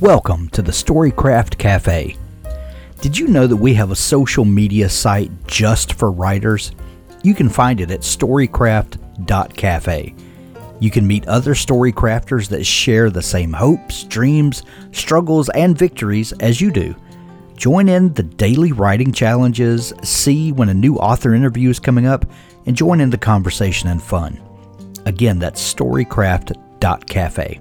Welcome to the Storycraft Cafe. Did you know that we have a social media site just for writers? You can find it at storycraft.cafe. You can meet other storycrafters that share the same hopes, dreams, struggles, and victories as you do. Join in the daily writing challenges, see when a new author interview is coming up, and join in the conversation and fun. Again, that's storycraft.cafe.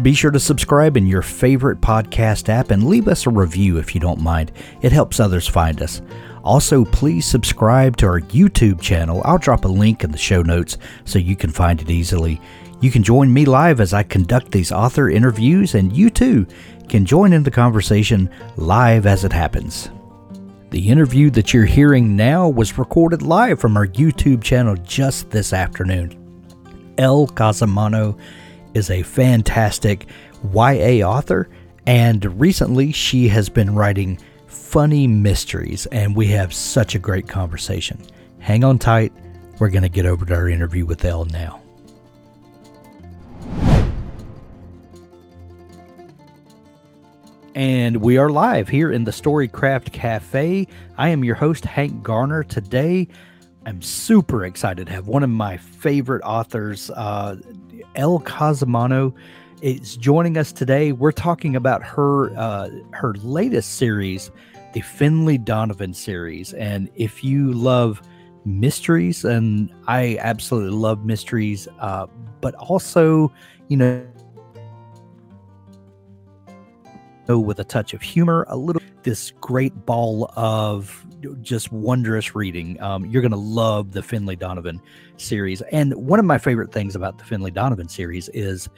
Be sure to subscribe in your favorite podcast app and leave us a review if you don't mind. It helps others find us. Also, please subscribe to our YouTube channel. I'll drop a link in the show notes so you can find it easily. You can join me live as I conduct these author interviews, and you too can join in the conversation live as it happens. The interview that you're hearing now was recorded live from our YouTube channel just this afternoon. Elle Cosimano is a fantastic YA author, and recently she has been writing funny mysteries, and we have such a great conversation. Hang on tight. We're going to get over to our interview with Elle now. And we are live here in the Storycraft Cafe. I am your host, Hank Garner. Today, I'm super excited to have one of my favorite authors, uh, Elle Cosimano, is joining us today. We're talking about her uh, her latest series, the Finlay Donovan series. And if you love mysteries, and I absolutely love mysteries, uh, but also, you know, with a touch of humor, a little this great ball of just wondrous reading. Um, you're going to love the Finlay Donovan series. And one of my favorite things about the Finlay Donovan series is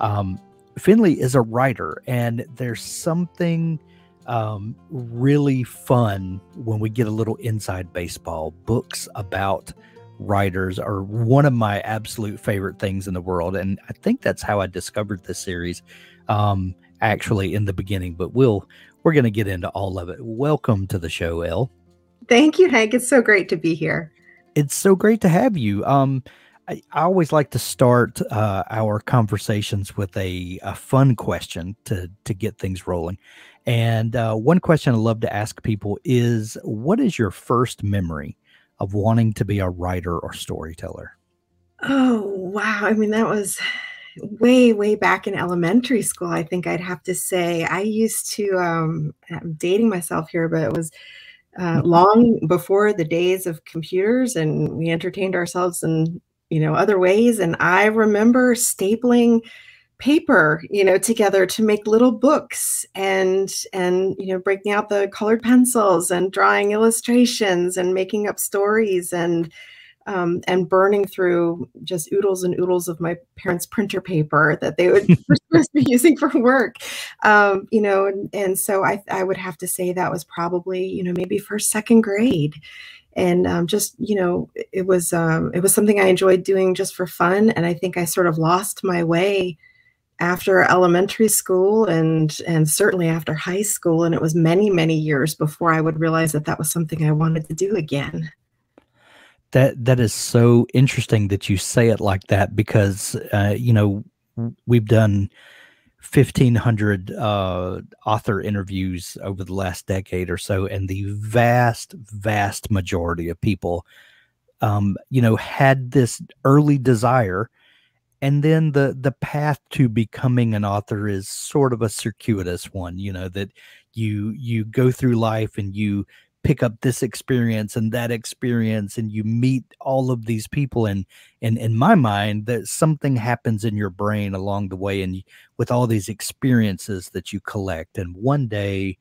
um, Finlay is a writer, and there's something um, really fun when we get a little inside baseball. Books about writers are one of my absolute favorite things in the world. And I think that's how I discovered this series. Um, actually in the beginning, but we'll we're going to get into all of it. Welcome to the show, Elle. Thank you, Hank. It's so great to be here. It's so great to have you. Um, I, I always like to start uh, our conversations with a, a fun question to to get things rolling. And uh, one question I love to ask people is, "What is your first memory of wanting to be a writer or storyteller?" Oh wow! I mean, that was way way back in elementary school i think i'd have to say i used to um i'm dating myself here but it was uh, long before the days of computers and we entertained ourselves in you know other ways. And i remember stapling paper you know together to make little books and and you know breaking out the colored pencils and drawing illustrations and making up stories and um, and burning through just oodles and oodles of my parents' printer paper that they would be using for work. Um, you know, and, and so I, I would have to say that was probably, you know, maybe first, second grade. And um, just, you know, it was um, it was something I enjoyed doing just for fun. And I think I sort of lost my way after elementary school and and certainly after high school and it was many many years before i would realize that that was something i wanted to do again that that is so interesting that you say it like that because uh, you know we've done 1500 uh, author interviews over the last decade or so and the vast vast majority of people um, you know had this early desire and then the the path to becoming an author is sort of a circuitous one you know that you you go through life and you pick up this experience and that experience and you meet all of these people and and in my mind that something happens in your brain along the way and with all these experiences that you collect and one day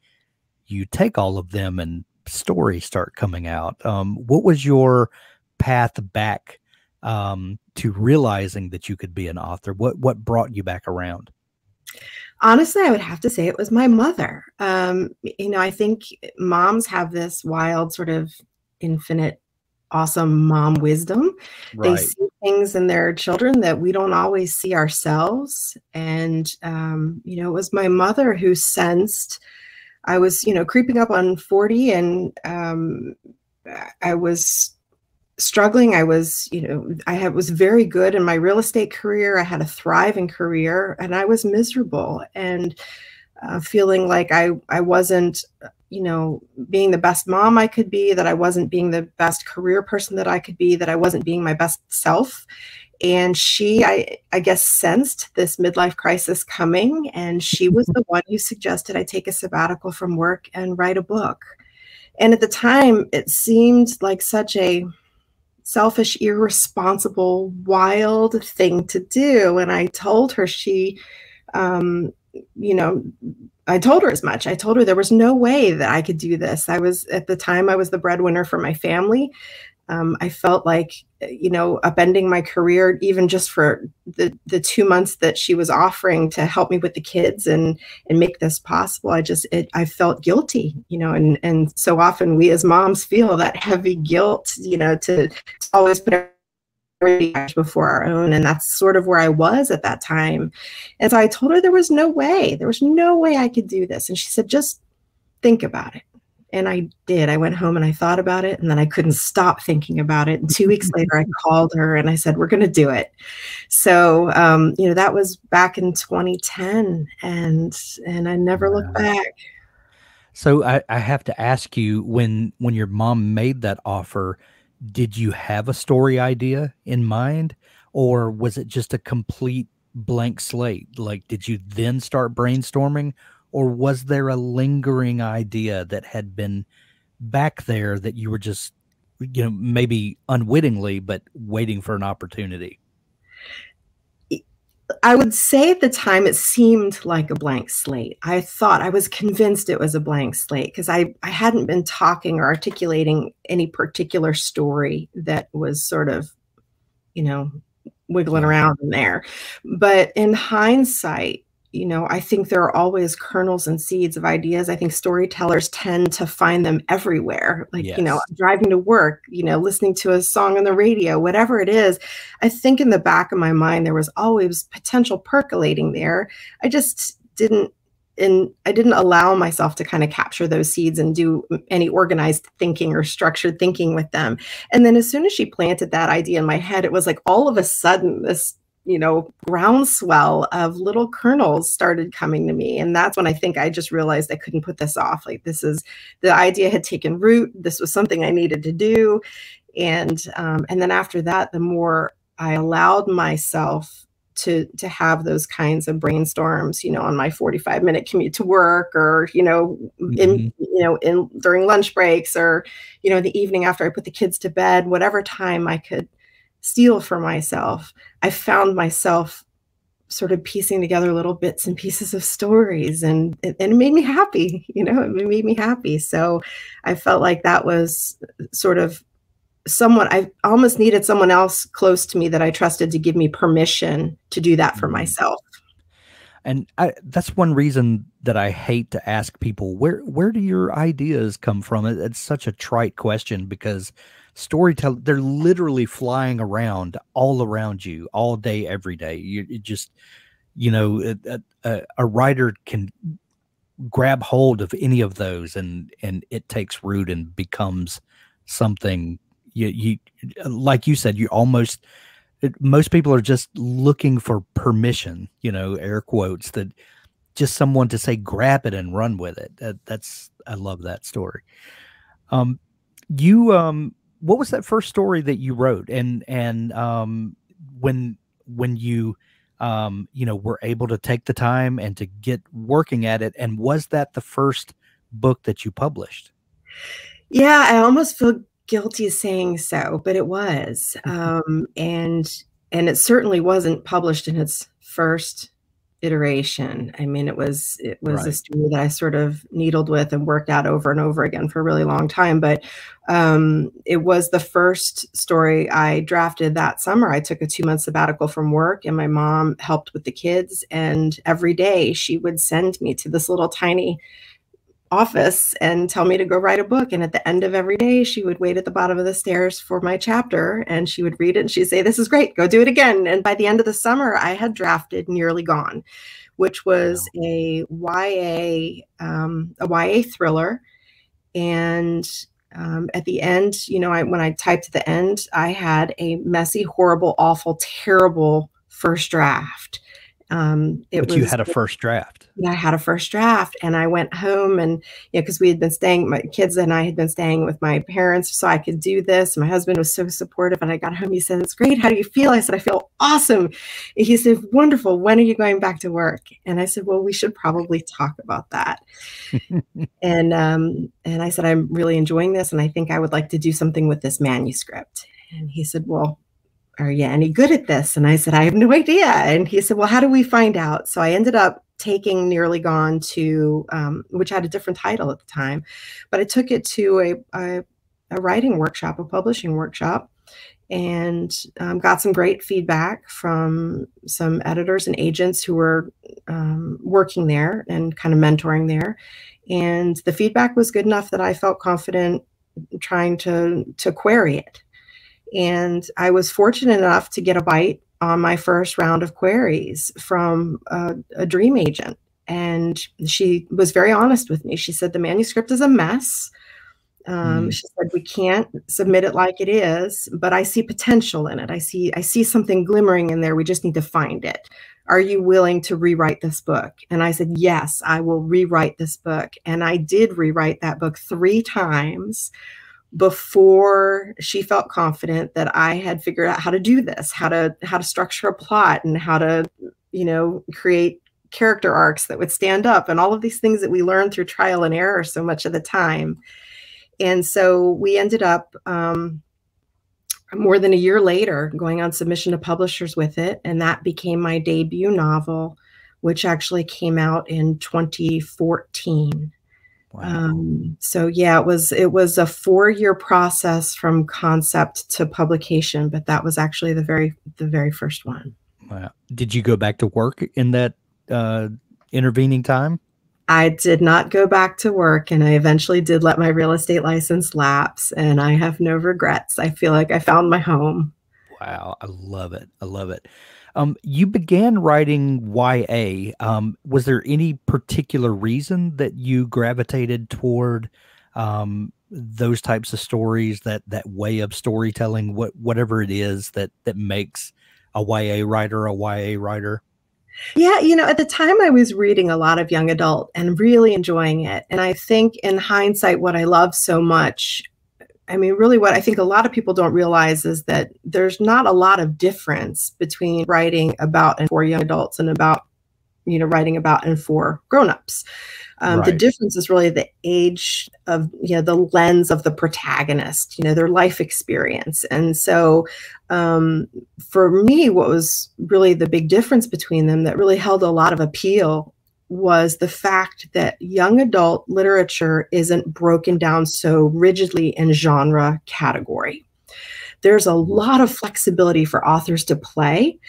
you take all of them and stories start coming out. Um, what was your path back um, to realizing that you could be an author? What what brought you back around Honestly, I would have to say it was my mother. Um, you know, I think moms have this wild sort of infinite awesome mom wisdom. Right. They see things in their children that we don't always see ourselves. And, um, you know, it was my mother who sensed I was, you know, creeping up on 40 and um, I was struggling. I was, you know, I had, was very good in my real estate career. I had a thriving career and I was miserable and uh, feeling like I, I wasn't you know, being the best mom I could be, that I wasn't being the best career person that I could be, that I wasn't being my best self. And she, I, I guess, sensed this midlife crisis coming. And she was the one who suggested I take a sabbatical from work and write a book. And at the time, it seemed like such a selfish, irresponsible, wild thing to do. And I told her she, um, you know, I told her as much. I told her there was no way that I could do this. I was at the time I was the breadwinner for my family. Um, I felt like you know upending my career even just for the the two months that she was offering to help me with the kids and and make this possible. I just it, I felt guilty, you know, and and so often we as moms feel that heavy guilt, you know, to, to always put before our own. And that's sort of where I was at that time. And so I told her there was no way, there was no way I could do this. And she said, just think about it. And I did. I went home and I thought about it, and then I couldn't stop thinking about it. And two weeks later, I called her and I said, "We're going to do it." So, um, you know, that was back in 2010, and and I never wow. looked back. So I, I have to ask you when when your mom made that offer, did you have a story idea in mind or was it just a complete blank slate like did you then start brainstorming or was there a lingering idea that had been back there that you were just you know maybe unwittingly but waiting for an opportunity I would say at the time it seemed like a blank slate. I thought I was convinced it was a blank slate because I, I hadn't been talking or articulating any particular story that was sort of, you know, wiggling around in there. But in hindsight, you know, I think there are always kernels and seeds of ideas. I think storytellers tend to find them everywhere. Like, yes. you know, driving to work, you know, listening to a song on the radio, whatever it is. I think in the back of my mind, there was always potential percolating there. I just didn't and I didn't allow myself to kind of capture those seeds and do any organized thinking or structured thinking with them. And then as soon as she planted that idea in my head, it was like all of a sudden this you know, groundswell of little kernels started coming to me. And that's when I think I just realized I couldn't put this off. Like, this is the idea had taken root. This was something I needed to do. And, um, and then after that, the more I allowed myself to to have those kinds of brainstorms you know on my 45 minute commute to work or you know mm-hmm. in you know in during lunch breaks or you know the evening after i put the kids to bed whatever time i could steal for myself, I found myself sort of piecing together little bits and pieces of stories and, and it made me happy you know it made me happy so i felt like that was sort of someone i almost needed someone else close to me that i trusted to give me permission to do that for mm-hmm. myself and I, that's one reason that I hate to ask people where where do your ideas come from? It's such a trite question because storytelling they're literally flying around all around you all day every day. You just you know a, a, a, writer can grab hold of any of those and and it takes root and becomes something you you like you said you almost it, most people are just looking for permission you know air quotes that just someone to say grab it and run with it. That, that's i love that story. Um you um what was that first story that you wrote? And and um when when you um you know were able to take the time and to get working at it and was that the first book that you published? Yeah i almost feel guilty saying so but it was um and and it certainly wasn't published in its first iteration. I mean, it was it was right. a story that I sort of needled with and worked out over and over again for a really long time. But um, it was the first story I drafted that summer. I took a two month sabbatical from work, and my mom helped with the kids. And every day she would send me to this little tiny office and tell me to go write a book. And at the end of every day, she would wait at the bottom of the stairs for my chapter and she would read it and she'd say, This is great, go do it again. And by the end of the summer, I had drafted Nearly Gone, which was a YA, um, a YA thriller. And um, at the end, you know, I, when I typed the end, I had a messy, horrible, awful, terrible first draft. Um, it but was, you had a first draft. I had a first draft, and I went home, and you know, because we had been staying, my kids and I had been staying with my parents, so I could do this. My husband was so supportive, and I got home. He said, "It's great. How do you feel?" I said, "I feel awesome." He said, "Wonderful. When are you going back to work?" And I said, "Well, we should probably talk about that." and um, and I said, "I'm really enjoying this, and I think I would like to do something with this manuscript." And he said, "Well." Are you any good at this? And I said, I have no idea. And he said, Well, how do we find out? So I ended up taking Nearly Gone to, um, which had a different title at the time, but I took it to a, a, a writing workshop, a publishing workshop, and um, got some great feedback from some editors and agents who were um, working there and kind of mentoring there. And the feedback was good enough that I felt confident trying to to query it and I was fortunate enough to get a bite on my first round of queries from a, a dream agent. And she was very honest with me. She said, The manuscript is a mess. Um, mm. She said, We can't submit it like it is, but I see potential in it. I see, I see something glimmering in there. We just need to find it. Are you willing to rewrite this book? And I said, Yes, I will rewrite this book. And I did rewrite that book three times before she felt confident that I had figured out how to do this, how to how to structure a plot and how to, you know, create character arcs that would stand up and all of these things that we learn through trial and error so much of the time. And so we ended up um, more than a year later going on submission to publishers with it. And that became my debut novel, which actually came out in 2014. Wow. Um, so yeah, it was it was a four year process from concept to publication, but that was actually the very the very first one. Wow. Did you go back to work in that uh, intervening time? I did not go back to work, and I eventually did let my real estate license lapse, and I have no regrets. I feel like I found my home. Wow, I love it. I love it. Um, you began writing YA. Um, was there any particular reason that you gravitated toward um, those types of stories, that that way of storytelling, what whatever it is that that makes a YA writer a YA writer? Yeah, you know, at the time I was reading a lot of young adult and really enjoying it. And I think in hindsight, what I love so much I mean, really, what I think a lot of people don't realize is that there's not a lot of difference between writing about and for young adults and about, you know, writing about and for grown-ups. Um, right. The difference is really the age of, you know, the lens of the protagonist, you know, their life experience. And so um, for me, what was really the big difference between them that really held a lot of appeal was the fact that young adult literature isn't broken down so rigidly in genre category. There's a lot of flexibility for authors to play,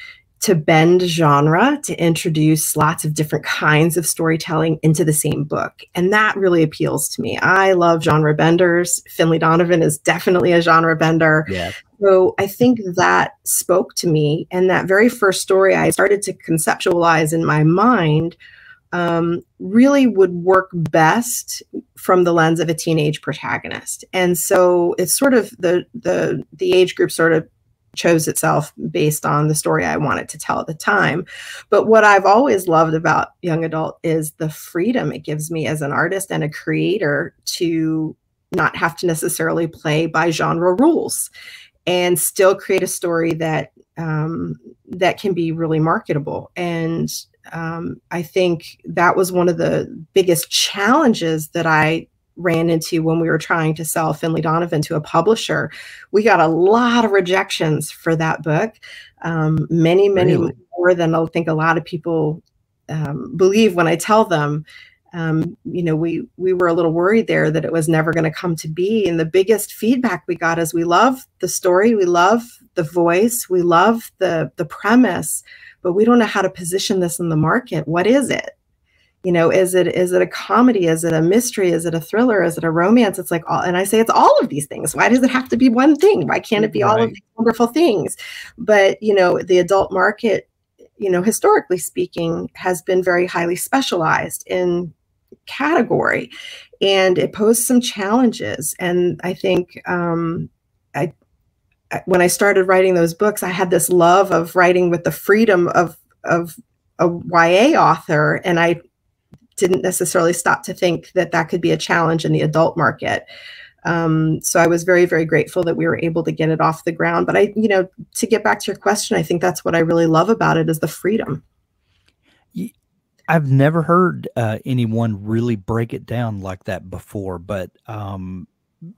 to bend genre, to introduce lots of different kinds of storytelling into the same book. And that really appeals to me. I love genre benders. Finlay Donovan is definitely a genre bender. Yeah. So I think that spoke to me. And that very first story I started to conceptualize in my mind um, really would work best from the lens of a teenage protagonist. And so it's sort of the the the age group sort of chose itself based on the story I wanted to tell at the time. But what I've always loved about young adult is the freedom it gives me as an artist and a creator to not have to necessarily play by genre rules and still create a story that um, that can be really marketable. And um, I think that was one of the biggest challenges that I ran into when we were trying to sell Finlay Donovan to a publisher. We got a lot of rejections for that book, um, many, many really? more than I think a lot of people um, believe when I tell them. Um, you know, we we were a little worried there that it was never going to come to be. And the biggest feedback we got is we love the story, we love the voice, we love the the premise, but we don't know how to position this in the market. What is it? you know is it is it a comedy is it a mystery is it a thriller is it a romance it's like all and i say it's all of these things why does it have to be one thing why can't it be right. all of these wonderful things but you know the adult market you know historically speaking has been very highly specialized in category and it posed some challenges and i think um, I, when i started writing those books i had this love of writing with the freedom of of a YA author, and I didn't necessarily stop to think that that could be a challenge in the adult market. Um, so I was very, very grateful that we were able to get it off the ground. But I, you know, to get back to your question, I think that's what I really love about it is the freedom. I've never heard uh, anyone really break it down like that before, but um,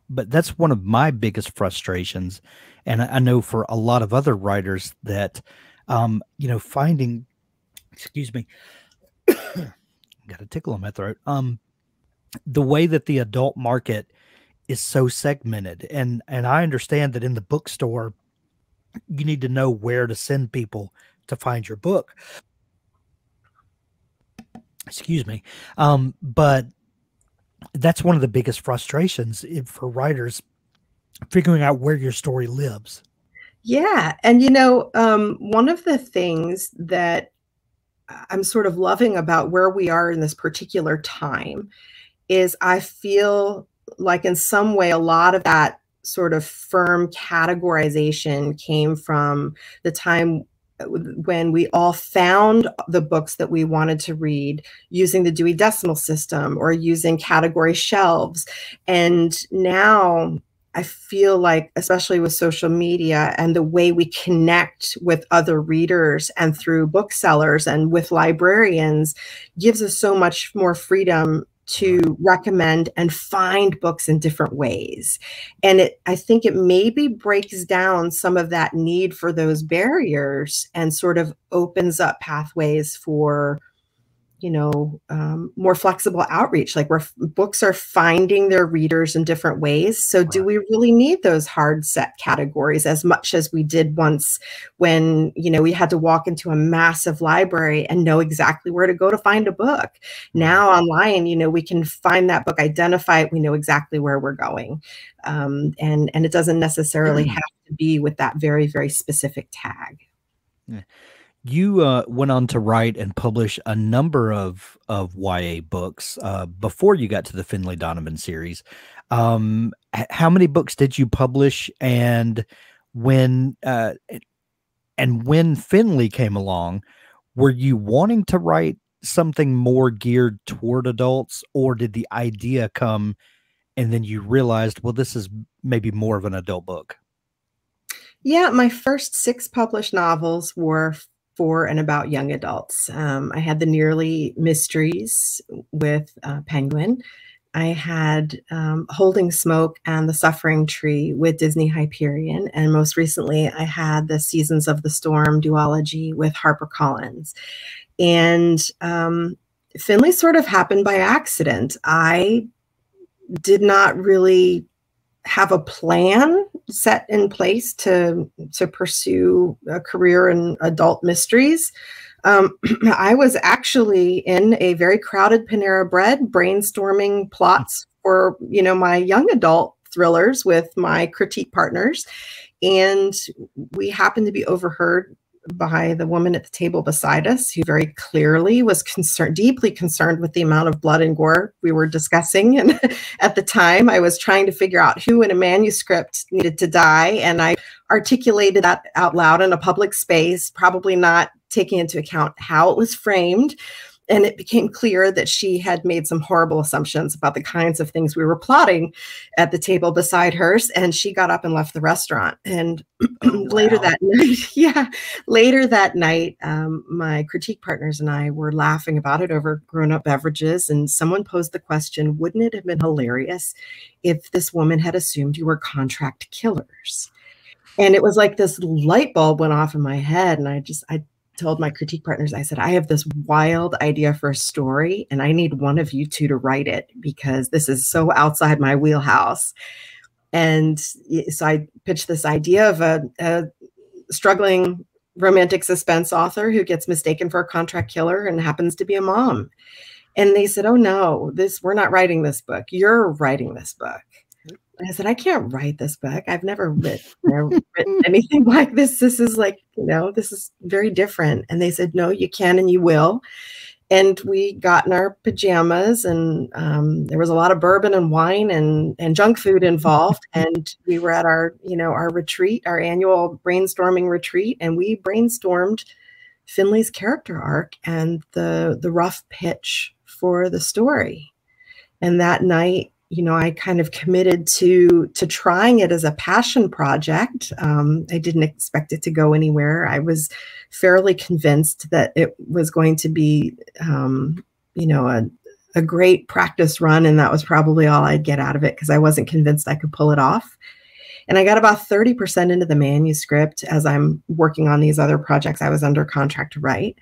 but that's one of my biggest frustrations, and I, know for a lot of other writers that um, you know finding, excuse me, got a tickle in my throat. Um, the way that the adult market is so segmented, and and I understand that in the bookstore, you need to know where to send people to find your book. Excuse me, um, but that's one of the biggest frustrations for writers figuring out where your story lives. Yeah, and you know, um, one of the things that I'm sort of loving about where we are in this particular time is I feel like in some way a lot of that sort of firm categorization came from the time when we all found the books that we wanted to read using the Dewey Decimal System or using category shelves. And now I feel like, especially with social media and the way we connect with other readers and through booksellers and with librarians, gives us so much more freedom to mm-hmm. recommend and find books in different ways. And it I think it maybe breaks down some of that need for those barriers and sort of opens up pathways for you know um, more flexible outreach like where books are finding their readers in different ways. So right. do we really need those hard set categories as much as we did once when you know we had to walk into a massive library and know exactly where to go to find a book? Now online you know we can find that book identify it we know exactly where we're going. Um, and and it doesn't necessarily mm. have to be with that very very specific tag. Yeah you uh, went on to write and publish a number of of YA books uh, before you got to the Finlay Donovan series. Um, how many books did you publish, and when uh, and when Finlay came along, were you wanting to write something more geared toward adults, or did the idea come and then you realized, well, this is maybe more of an adult book? Yeah, my first six published novels were for and about young adults. Um, I had the Nearly Mysteries with uh, Penguin. I had um, Holding Smoke and The Suffering Tree with Disney Hyperion. And most recently, I had the Seasons of the Storm duology with HarperCollins. And um, Finlay sort of happened by accident. I did not really have a plan set in place to to pursue a career in adult mysteries. Um, I was actually in a very crowded Panera Bread brainstorming plots for you know my young adult thrillers with my critique partners, and we happened to be overheard by the woman at the table beside us, who very clearly was concerned, deeply concerned with the amount of blood and gore we were discussing. And at the time, I was trying to figure out who in a manuscript needed to die. And I articulated that out loud in a public space, probably not taking into account how it was framed and it became clear that she had made some horrible assumptions about the kinds of things we were plotting at the table beside hers and she got up and left the restaurant. And oh, later that night yeah later that night um, my critique partners and i were laughing about it over grown-up beverages and someone posed the question wouldn't it have been hilarious if this woman had assumed you were contract killers? And it was like this light bulb went off in my head and i just i told my critique partners, I said, I have this wild idea for a story, and I need one of you two to write it because this is so outside my wheelhouse. And so I pitched this idea of a, a struggling romantic suspense author who gets mistaken for a contract killer and happens to be a mom. And they said, "Oh no, this we're not writing this book. You're writing this book." I said, "I can't write this book. I've never written, never written anything like this. This is like, you know, this is very different." And they said, "No, you can and you will." and we got in our pajamas and um, there was a lot of bourbon and wine and, and junk food involved and we were at our you know our retreat our annual brainstorming retreat and we brainstormed finlay's character arc and the the rough pitch for the story and that night you know i kind of committed to to trying it as a passion project. Um, i didn't expect it to go anywhere. I was fairly convinced that it was going to be um, you know a, a great practice run and that was probably all i'd get out of it because i wasn't convinced i could pull it off. And i got about 30% into the manuscript as i'm working on these other projects i was under contract to write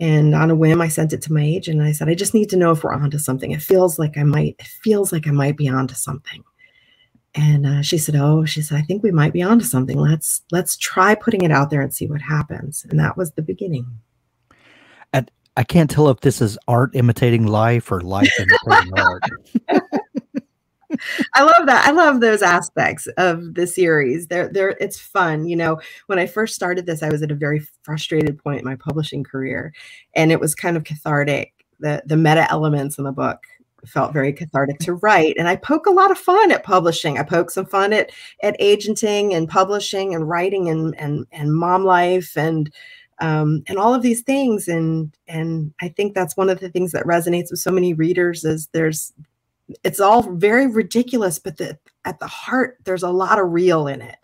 and on a whim, I sent it to my agent and I said, I just need to know if we're onto something. It feels like I might, it feels like I might be onto something. And uh, she said, Oh, she said, I think we might be onto something. Let's let's try putting it out there and see what happens. And that was the beginning. At, I can't tell if this is art imitating life or life imitating art. I love that. I love those aspects of the series. They're, they're, it's fun. You know, when I first started this, I was at a very frustrated point in my publishing career, and it was kind of cathartic. The, the meta elements in the book felt very cathartic to write. And I poke a lot of fun at publishing. I poke some fun at, at agenting and publishing and writing and, and, and mom life and, um, and all of these things. And, and I think that's one of the things that resonates with so many readers is there's it's all very ridiculous, but the, at the heart, there's a lot of real in it.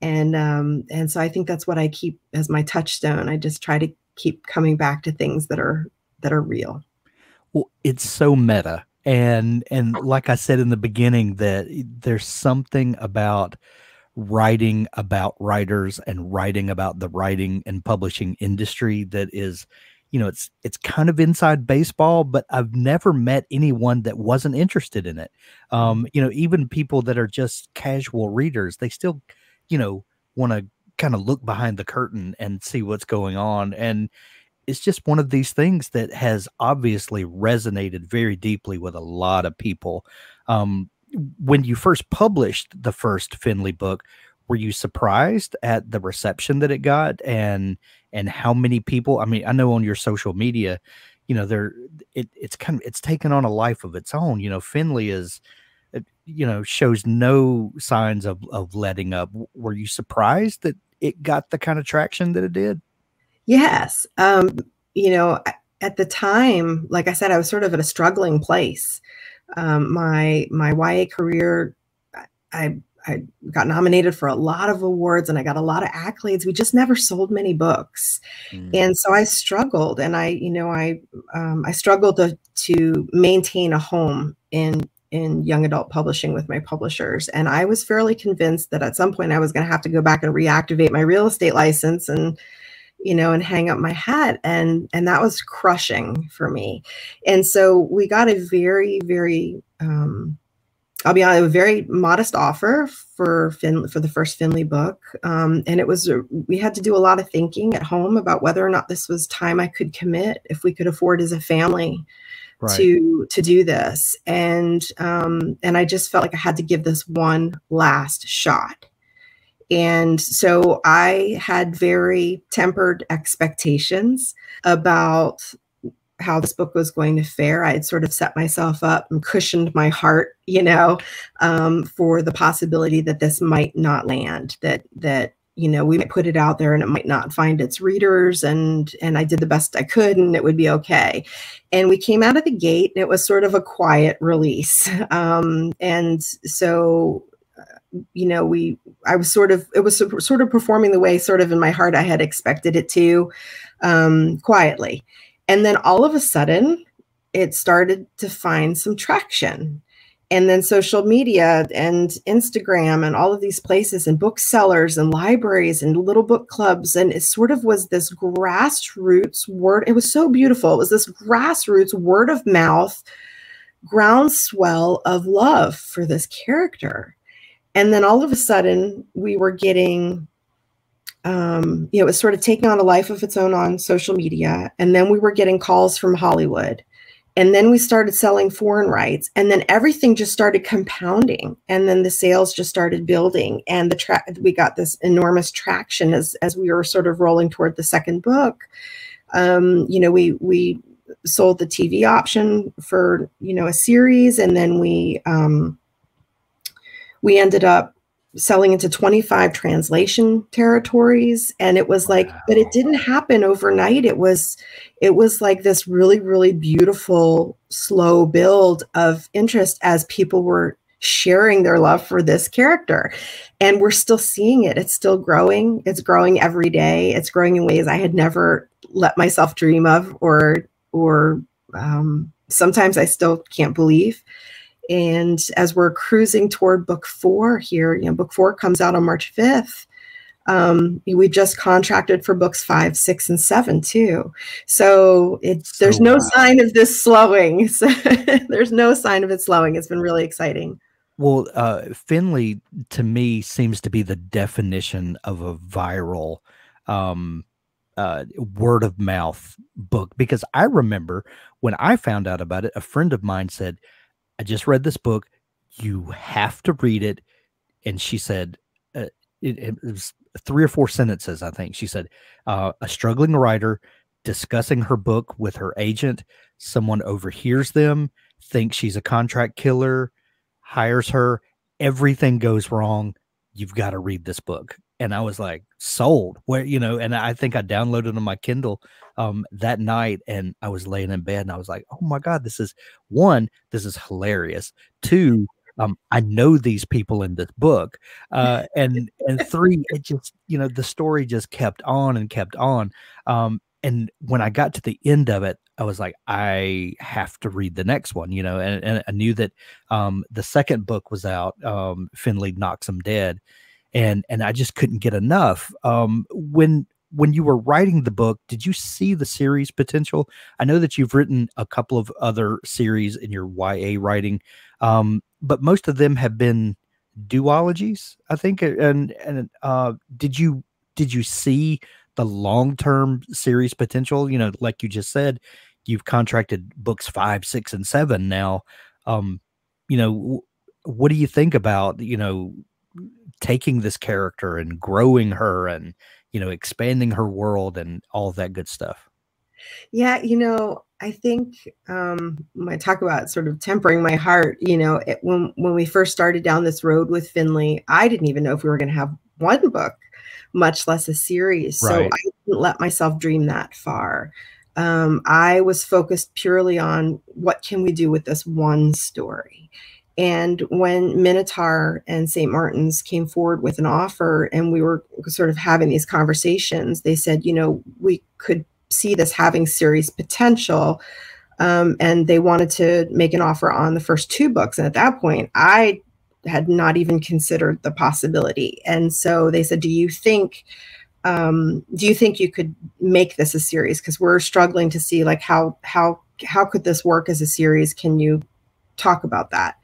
And um, and so I think that's what I keep as my touchstone. I just try to keep coming back to things that are that are real. Well, it's so meta. And and like I said in the beginning, that there's something about writing about writers and writing about the writing and publishing industry that is you know it's it's kind of inside baseball but i've never met anyone that wasn't interested in it. Um you know even people that are just casual readers they still you know want to kind of look behind the curtain and see what's going on and it's just one of these things that has obviously resonated very deeply with a lot of people. Um when you first published the first finlay book were you surprised at the reception that it got and and how many people i mean i know on your social media you know there it, it's kind of it's taken on a life of its own you know finlay is uh, you know shows no signs of of letting up. Were you surprised that it got the kind of traction that it did? Yes um you know at the time like i said i was sort of at a struggling place. Um my my ya career i I got nominated for a lot of awards and I got a lot of accolades. We just never sold many books, mm. and so I struggled. And I, you know, I um, I struggled to to maintain a home in in young adult publishing with my publishers. And I was fairly convinced that at some point I was going to have to go back and reactivate my real estate license and you know and hang up my hat and and that was crushing for me and so we got a very very um, I'll be honest, a very modest offer for Fin for the first Finlay book, um, and it was we had to do a lot of thinking at home about whether or not this was time I could commit if we could afford as a family right. to to do this, and um, and I just felt like I had to give this one last shot, and so I had very tempered expectations about how this book was going to fare. I had sort of set myself up and cushioned my heart, you know, um, for the possibility that this might not land, that that you know we might put it out there and it might not find its readers and and i did the best i could and it would be okay. And we came out of the gate and it was sort of a quiet release. Um, and so uh, you know we i was sort of it was sort of performing the way sort of in my heart i had expected it to um, quietly and then all of a sudden, it started to find some traction. and then social media and Instagram and all of these places and booksellers and libraries and little book clubs. And it sort of was this grassroots word. It was so beautiful. It was this grassroots word of mouth groundswell of love for this character. And then all of a sudden, we were getting, um, you know, it was sort of taking on a life of its own on social media. And then we were getting calls from Hollywood. And then we started selling foreign rights. And then everything just started compounding. And then the sales just started building. And the track we got this enormous traction as as we were sort of rolling toward the second book. Um, you know we we sold the tv option for you know a series. And then we um, we ended up selling into 25 translation territories. And it was like but it didn't happen overnight. It was it was like this really really beautiful slow build of interest as people were sharing their love for this character. And we're still seeing it. It's still growing. It's growing every day. It's growing in ways i had never let myself dream of or or um, sometimes i still can't believe and as we're cruising toward book four here, you know, book four comes out on March 5th. Um, we just contracted for books five, six, and seven too. So it's there's no sign of this slowing. So there's no sign of it slowing. It's been really exciting. Well, uh, Finlay to me seems to be the definition of a viral um, uh, word of mouth book because I remember when I found out about it, a friend of mine said, I just read this book. You have to read it. And she said, uh, it, it, was three or four sentences, I think. She said, uh, a struggling writer discussing her book with her agent. Someone overhears them, thinks she's a contract killer, hires her. Everything goes wrong. You've got to read this book. And I was like, sold. Where, you know, and I think I downloaded on my Kindle um, that night and I was laying in bed and I was like, oh my God, this is one, this is hilarious. Two, um, I know these people in this book. Uh, and and three, it just, you know, the story just kept on and kept on. Um, and when I got to the end of it, I was like, I have to read the next one, you know, and, and I knew that um, the second book was out, um, Finlay knocks him dead, and and I just couldn't get enough. Um, when when you were writing the book, did you see the series potential? I know that you've written a couple of other series in your YA writing, um, but most of them have been duologies, I think. And and uh, did you did you see the long term series potential? You know, like you just said, you've contracted books five, six, and seven now. Um, you know, what do you think about you know taking this character and growing her and you know, expanding her world and all that good stuff. Yeah, you know, I think um, when I talk about sort of tempering my heart, you know, it, when when we first started down this road with Finlay, I didn't even know if we were going to have one book, much less a series. Right. So I didn't let myself dream that far. Um, I was focused purely on what can we do with this one story. And when Minotaur and St. Martin's came forward with an offer and we were sort of having these conversations, they said, you know, we could see this having serious potential. Um, and they wanted to make an offer on the first two books. And at that point, I had not even considered the possibility. And so they said, do you think um, do you think you could make this a series because we're struggling to see like how how how could this work as a series can you talk about that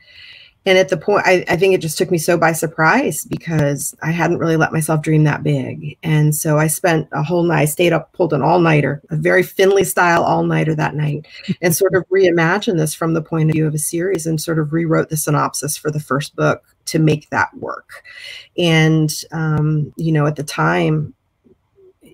and at the point I, I, think it just took me so by surprise because i hadn't really let myself dream that big. And so i spent a whole night I stayed up pulled an all-nighter a very finlay style all-nighter that night and sort of reimagined this from the point of view of a series and sort of rewrote the synopsis for the first book to make that work. And um, you know at the time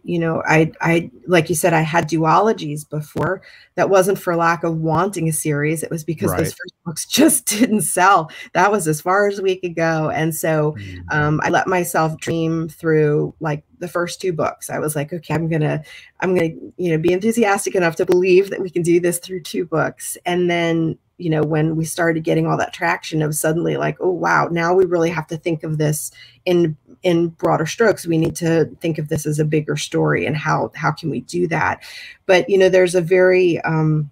you know i i like you said i had duologies before. That wasn't for lack of wanting a series. It was because right. those first books just didn't sell. That was as far as we could go. And so mm. um, i let myself dream through like the first two books. I was like okay i'm gonna i'm gonna you know be enthusiastic enough to believe that we can do this through two books. And then you know when we started getting all that traction of suddenly like oh wow now we really have to think of this in in broader strokes we need to think of this as a bigger story and how how can we do that but you know there's a very um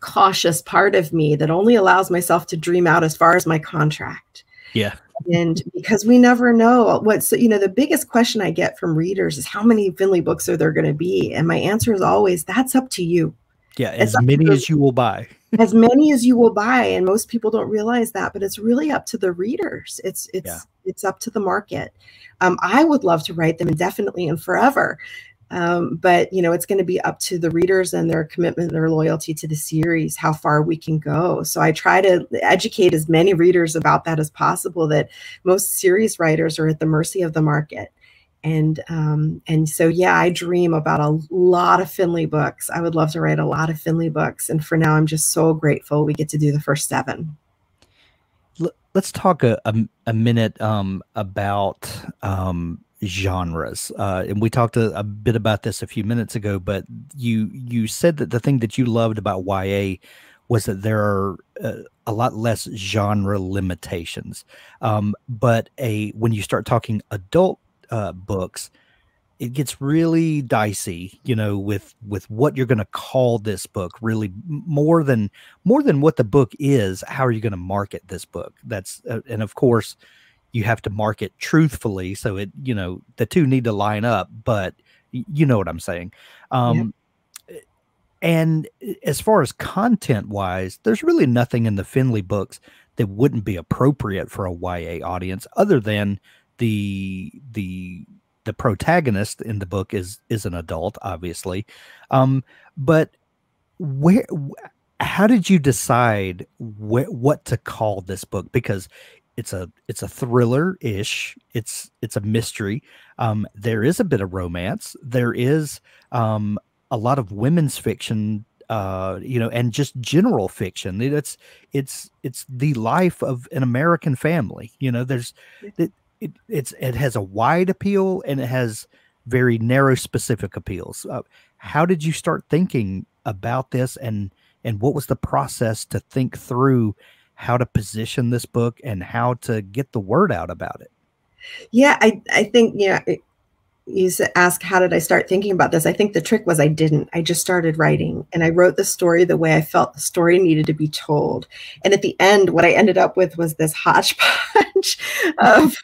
cautious part of me that only allows myself to dream out as far as my contract. Yeah. And because we never know what's, you know, the biggest question I get from readers is how many Finlay books are there going to be? And my answer is always, that's up to you. Yeah. As many as you will buy. as many as you will buy. And most people don't realize that, but it's really up to the readers. It's, it's, yeah. it's up to the market. Um, I would love to write them indefinitely and forever. Um, but you know, it's going to be up to the readers and their commitment, their loyalty to the series, how far we can go. So I try to educate as many readers about that as possible. That most series writers are at the mercy of the market, and um, and so yeah, I dream about a lot of Finlay books. I would love to write a lot of Finlay books, and for now, I'm just so grateful we get to do the first seven. Let's talk a, a, a minute um, about um, genres. Uh, and we talked a, a, bit about this a few minutes ago, but you you said that the thing that you loved about YA was that there are uh, a lot less genre limitations. Um, but a when you start talking adult uh, books, it gets really dicey, you know, with with what you're going to call this book. Really, more than more than what the book is. How are you going to market this book? That's uh, and of course you have to market truthfully so it you know the two need to line up but you know what i'm saying um yeah. and as far as content wise there's really nothing in the finlay books that wouldn't be appropriate for a ya audience other than the the the protagonist in the book is is an adult obviously um but where how did you decide wh- what to call this book because it's a it's a thriller ish. It's it's a mystery. Um, there is a bit of romance. There is um, a lot of women's fiction. Uh, you know, and just general fiction. It's it's it's the life of an American family. You know, there's it, it it's it has a wide appeal and it has very narrow specific appeals. Uh, how did you start thinking about this and and what was the process to think through how to position this book and how to get the word out about it. Yeah, I, I think, know, you ask, how did I start thinking about this? I think the trick was I didn't. I just started writing and I wrote the story the way I felt the story needed to be told. And at the end, what I ended up with was this hodgepodge of,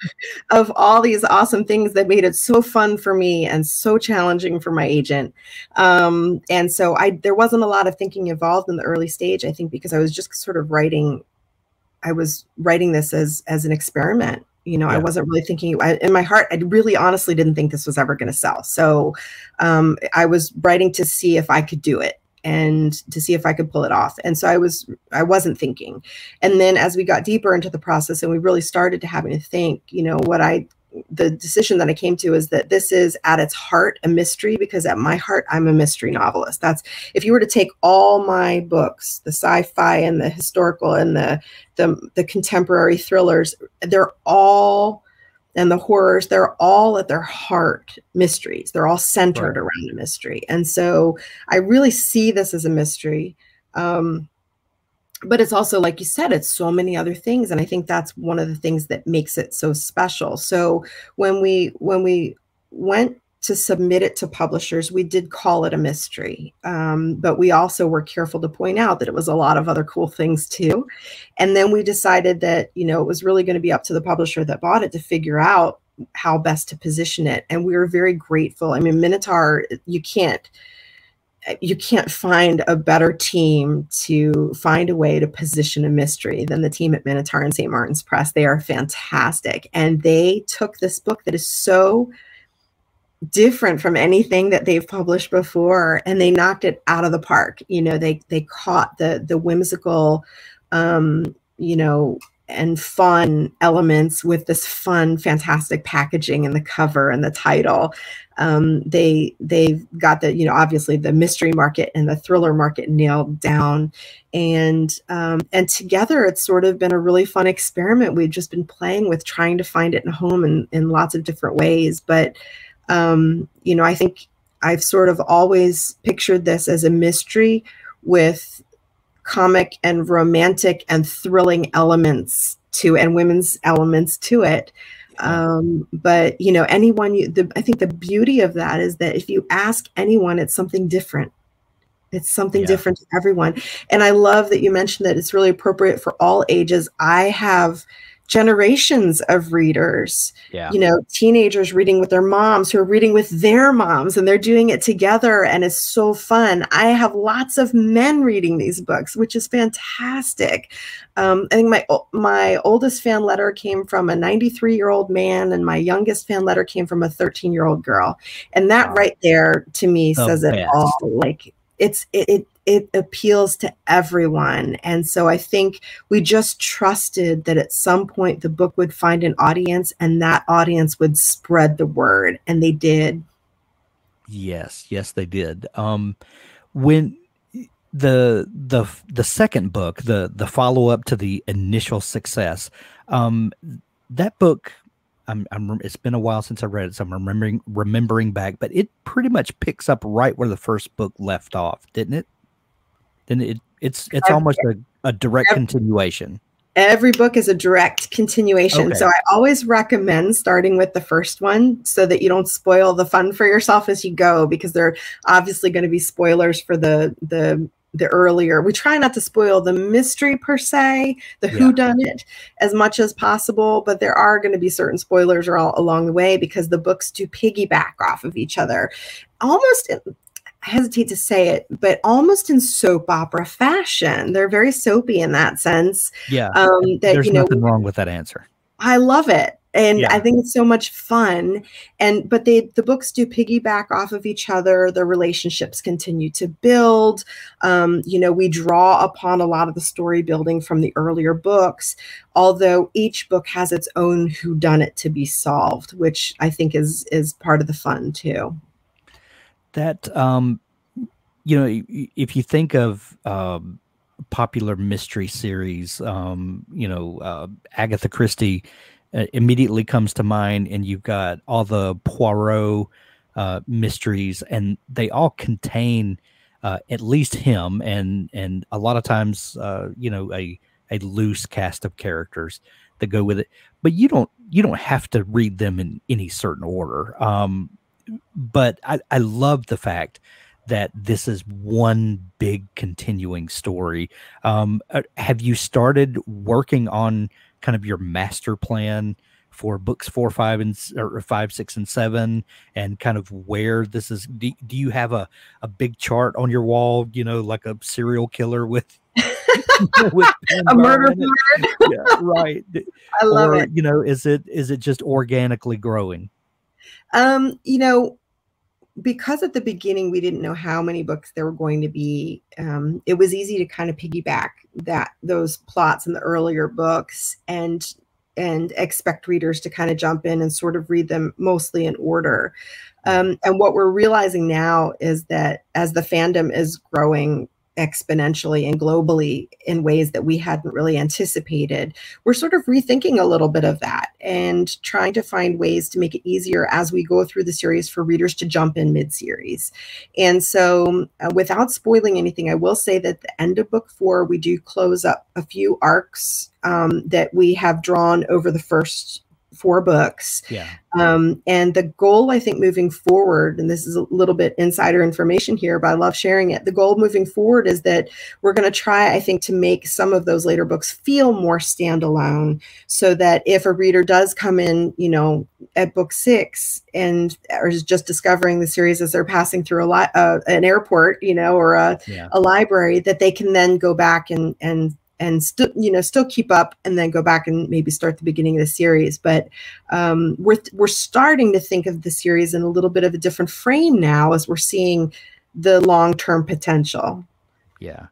of all these awesome things that made it so fun for me and so challenging for my agent. Um, and so I there wasn't a lot of thinking involved in the early stage, I think, because I was just sort of writing I was writing this as as an experiment. You know, yeah. I wasn't really thinking I, in my heart. I really, honestly, didn't think this was ever going to sell. So, um, I was writing to see if I could do it and to see if I could pull it off. And so I was, I wasn't thinking. And then as we got deeper into the process and we really started to having to think, you know, what I the decision that I came to is that this is at its heart a mystery because at my heart I'm a mystery novelist. That's if you were to take all my books, the sci-fi and the historical and the the, the contemporary thrillers, they're all and the horrors, they're all at their heart mysteries. They're all centered right. around a mystery. And so I really see this as a mystery. Um, but it's also like you said it's so many other things and i think that's one of the things that makes it so special. So when we when we went to submit it to publishers we did call it a mystery um, but we also were careful to point out that it was a lot of other cool things too. And then we decided that you know it was really going to be up to the publisher that bought it to figure out how best to position it and we were very grateful. I mean minotaur you can't you can't find a better team to find a way to position a mystery than the team at Minotaur and St. Martin's Press. They are fantastic. And they took this book that is so different from anything that they've published before and they knocked it out of the park. You know, they they caught the the whimsical um, you know, and fun elements with this fun, fantastic packaging and the cover and the title. Um, they they've got the you know obviously the mystery market and the thriller market nailed down, and um, and together it's sort of been a really fun experiment. We've just been playing with trying to find it in home in, in lots of different ways, but um, you know I think I've sort of always pictured this as a mystery with comic and romantic and thrilling elements to and women's elements to it um, but you know anyone you the, i think the beauty of that is that if you ask anyone it's something different It's something yeah. different to everyone. And I love that you mentioned that it's really appropriate for all ages. I have generations of readers. Yeah. You know, teenagers reading with their moms who are reading with their moms and they're doing it together and it's so fun. I have lots of men reading these books, which is fantastic. Um, I think my my oldest fan letter came from a 93 year old man, and my youngest fan letter came from a 13 year old girl. And that wow. right there to me the says best. it all. Like it's it, it it appeals to everyone. And so I think we just trusted that at some point the book would find an audience and that audience would spread the word. And they did. Yes, yes, they did. Um, when the the the second book, the the follow up to the initial success, um, that book I'm, I'm it's been a while since I read it, so I'm remembering remembering back, but it pretty much picks up right where the first book left off, didn't it? Then it it's it's almost a, a direct every, continuation. Every book is a direct continuation. Okay. So I always recommend starting with the first one so that you don't spoil the fun for yourself as you go because there are obviously going to be spoilers for the the the earlier we try not to spoil the mystery per se the yeah. who done it as much as possible but there are going to be certain spoilers all along the way because the books do piggyback off of each other almost I hesitate to say it, but almost in soap opera fashion. They're very soapy in that sense. Yeah. Um, that, There's you know, nothing wrong with that answer. I love it. And yeah. I think it's so much fun. And but they the books do piggyback off of each other. The relationships continue to build. Um, you know, we draw upon a lot of the story building from the earlier books, although each book has its own who done it to be solved, which I think is is part of the fun too that um, you know, if you think of um, popular mystery series, um, you know, uh, Agatha Christie uh, immediately comes to mind, and you've got all the Poirot uh, mysteries, and they all contain uh, at least him, and and a lot of times, uh, you know, a a loose cast of characters that go with it. But you don't you don't have to read them in any certain order. Um, but I, I love the fact that this is one big continuing story. Um, uh, have you started working on kind of your master plan for books four, five, and or five, six, and seven, and kind of where this is? Do, do you have a, a big chart on your wall? You know, like a serial killer with with a murder yeah, right. I love or, it. You know, is it is it just organically growing? Um, you know, because at the beginning we didn't know how many books there were going to be, um, it was easy to kind of piggyback that those plots in the earlier books and and expect readers to kind of jump in and sort of read them mostly in order. Um, and what we're realizing now is that as the fandom is growing exponentially and globally in ways that we hadn't really anticipated. We're sort of rethinking a little bit of that and trying to find ways to make it easier as we go through the series for readers to jump in mid series. And so, uh, without spoiling anything, I will say that the end of book four, we do close up a few arcs um, that we have drawn over the first four books. Yeah. Um, and the goal, I think, moving forward, and this is a little bit insider information here, but I love sharing it. The goal moving forward is that we're going to try, I think, to make some of those later books feel more standalone so that if a reader does come in, you know, at book six and or is just discovering the series as they're passing through a lot uh, an airport, you know, or a, yeah. a library, that they can then go back and and and still you know still keep up and then go back and maybe start the beginning of the series. But um, we're we're starting to think of the series in a little bit of a different frame now as we're seeing the long-term potential. Yeah.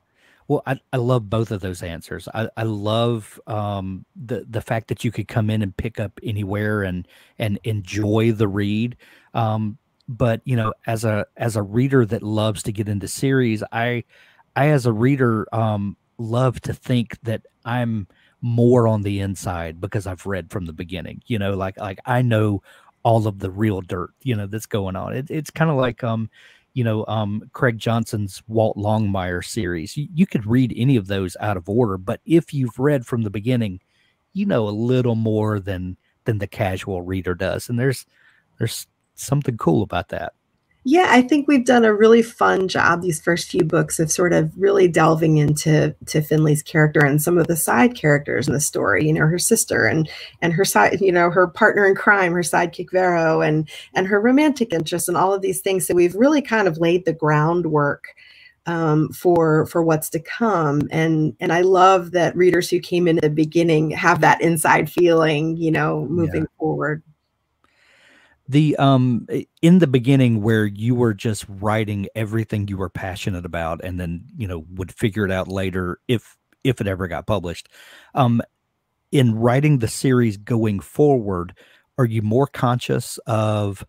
Well i, I love both of those answers. I, I love um, the the fact that you could come in and pick up anywhere and and enjoy the read. Um, but you know as a as a reader that loves to get into series i i as a reader um love to think that I'm more on the inside because I've read from the beginning. You know, like like I know all of the real dirt, you know, that's going on. It, it's kind of like um, you know, um Craig Johnson's Walt Longmire series. You, you could read any of those out of order, but if you've read from the beginning, you know a little more than than the casual reader does. And there's there's something cool about that. Yeah, I think we've done a really fun job these first few books of sort of really delving into to Finlay's character and some of the side characters in the story. You know, her sister and and her side, you know, her partner in crime, her sidekick Vero, and and her romantic interests, and all of these things. So we've really kind of laid the groundwork um, for for what's to come. And and I love that readers who came in at the beginning have that inside feeling. You know, moving yeah. forward the um in the beginning where you were just writing everything you were passionate about and then you know would figure it out later if if it ever got published um in writing the series going forward are you more conscious of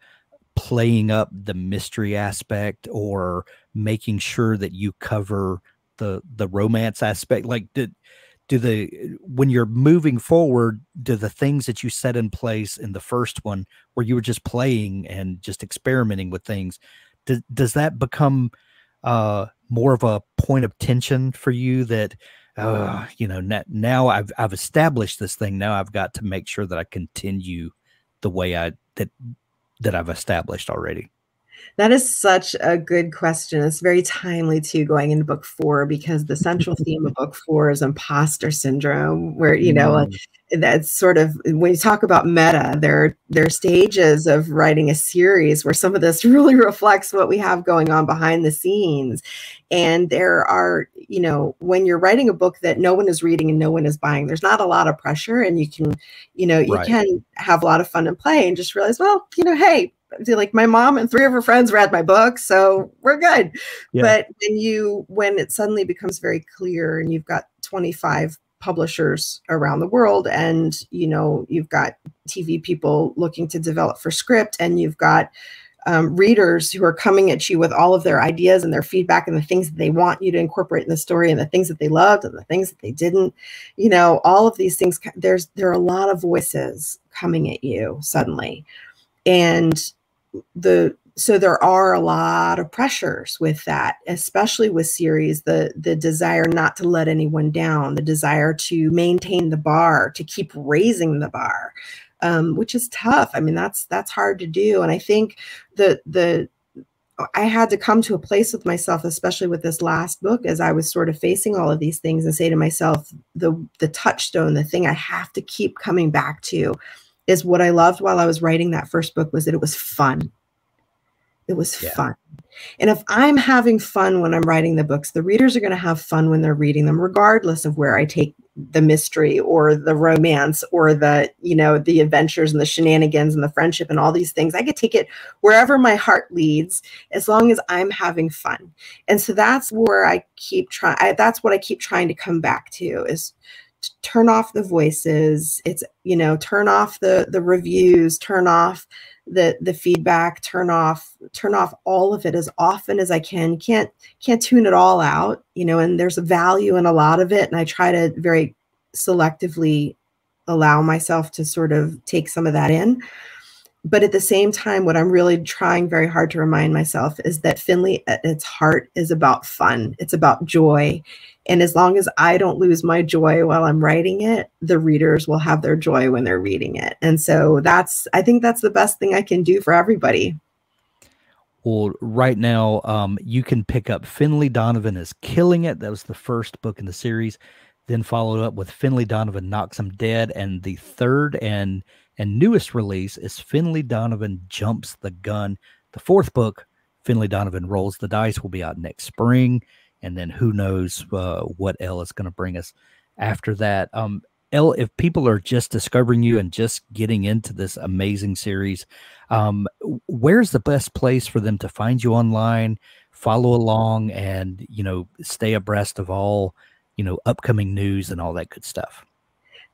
playing up the mystery aspect or making sure that you cover the the romance aspect? Like did do the when you're moving forward do the things that you set in place in the first one where you were just playing and just experimenting with things does, does that become uh more of a point of tension for you that uh you know now, now i've i've established this thing. Now i've got to make sure that i continue the way i that that i've established already that is such a good question. It's very timely too going into book four because the central theme of book four is imposter syndrome, where you know mm. That's sort of when you talk about meta, there there are stages of writing a series where some of this really reflects what we have going on behind the scenes. And there are, you know, when you're writing a book that no one is reading and no one is buying, there's not a lot of pressure, and you can, you know, you right. can have a lot of fun and play and just realize, well, you know, hey, like my mom and three of her friends read my book so we're good yeah. but when you when it suddenly becomes very clear and you've got 25 publishers around the world and you know you've got tv people looking to develop for script and you've got um, readers who are coming at you with all of their ideas and their feedback and the things that they want you to incorporate in the story and the things that they loved and the things that they didn't. You know all of these things there's there are a lot of voices coming at you suddenly. And the so there are a lot of pressures with that especially with series the the desire not to let anyone down the desire to maintain the bar to keep raising the bar um, which is tough i mean that's that's hard to do and i think the the I had to come to a place with myself, especially with this last book, as I was sort of facing all of these things and say to myself, the the touchstone, the thing I have to keep coming back to is what I loved while I was writing that first book was that it was fun. It was yeah. fun. And if I'm having fun when I'm writing the books, the readers are going to have fun when they're reading them, regardless of where I take the mystery or the romance or the, you know, the adventures and the shenanigans and the friendship and all these things. I could take it wherever my heart leads as long as I'm having fun. And so that's where I keep trying. That's what I keep trying to come back to is to turn off the voices it's you know turn off the the reviews turn off the the feedback turn off turn off all of it as often as i can. Can't can't tune it all out you know and there's a value in a lot of it and i try to very selectively allow myself to sort of take some of that in but at the same time what i'm really trying very hard to remind myself is that finlay at its heart is about fun it's about joy and as long as I don't lose my joy while I'm writing it, the readers will have their joy when they're reading it. And so that's, I think that's the best thing I can do for everybody. Well, right now, um, you can pick up Finlay Donovan is Killing It. That was the first book in the series. Then followed up with Finlay Donovan Knocks Him Dead. And the third and and newest release is Finlay Donovan Jumps the Gun. The fourth book, Finlay Donovan Rolls the Dice, will be out next spring and then who knows uh, what Elle is going to bring us after that. Um, Elle, if people are just discovering you and just getting into this amazing series, um, where's the best place for them to find you online, follow along, and you know stay abreast of all you know upcoming news and all that good stuff?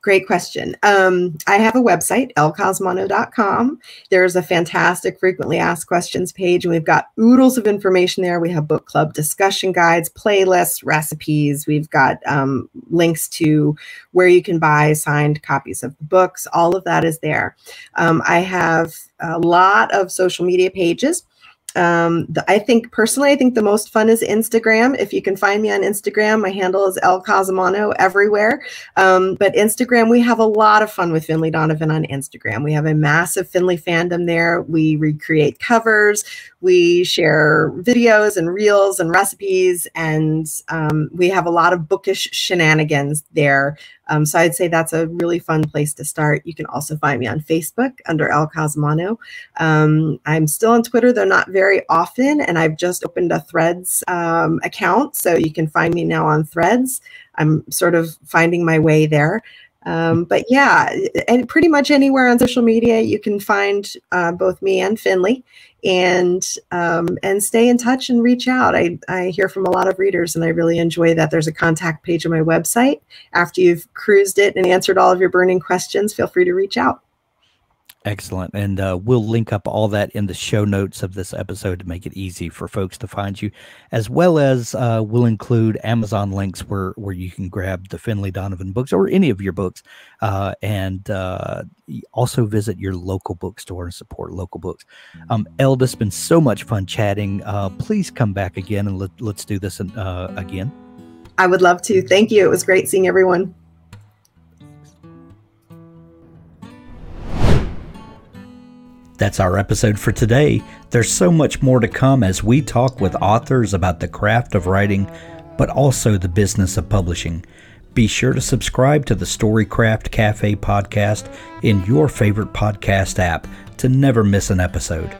Great question. Um, I have a website, ellecosimano.com. There's a fantastic frequently asked questions page, and we've got oodles of information there. We have book club discussion guides, playlists, recipes. We've got um, links to where you can buy signed copies of the books. All of that is there. Um, I have a lot of social media pages. Um, the, I think personally, I think the most fun is Instagram. If you can find me on Instagram, my handle is Elle Cosimano everywhere. Um, but Instagram, we have a lot of fun with Finlay Donovan on Instagram. We have a massive Finlay fandom there. We recreate covers, we share videos and reels and recipes, and um, we have a lot of bookish shenanigans there. Um, so I'd say that's a really fun place to start. You can also find me on Facebook under Elle Cosimano. Um, I'm still on Twitter, though not very often, and I've just opened a Threads um, account, so you can find me now on Threads. I'm sort of finding my way there. Um, but yeah, and pretty much anywhere on social media, you can find uh, both me and Finlay, and um, and stay in touch and reach out. I I hear from a lot of readers, and I really enjoy that. There's a contact page on my website. After you've cruised it and answered all of your burning questions, feel free to reach out. Excellent. And uh, we'll link up all that in the show notes of this episode to make it easy for folks to find you, as well as uh, we'll include Amazon links where, where you can grab the Finlay Donovan books or any of your books. Uh, and uh, also visit your local bookstore and support local books. Um, Elle, it's been so much fun chatting. Uh, please come back again and let, let's do this uh, again. I would love to. Thank you. It was great seeing everyone. That's our episode for today. There's so much more to come as we talk with authors about the craft of writing, but also the business of publishing. Be sure to subscribe to the Storycraft Cafe podcast in your favorite podcast app to never miss an episode.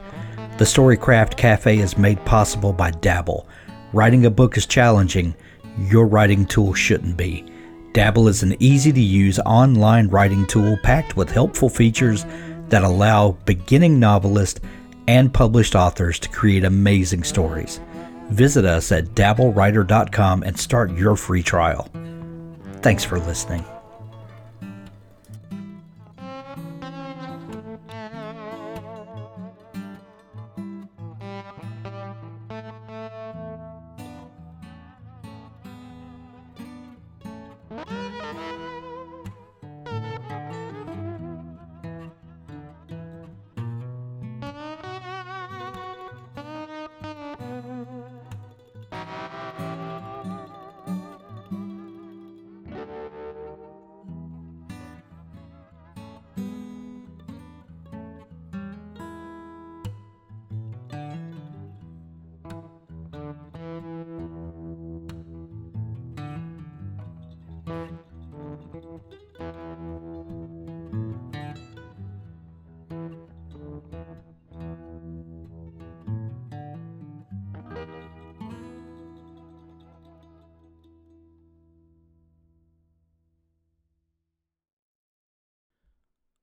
The Storycraft Cafe is made possible by Dabble. Writing a book is challenging, your writing tool shouldn't be. Dabble is an easy to use online writing tool packed with helpful features that allow beginning novelists and published authors to create amazing stories. Visit us at dabblewriter.com and start your free trial. Thanks for listening.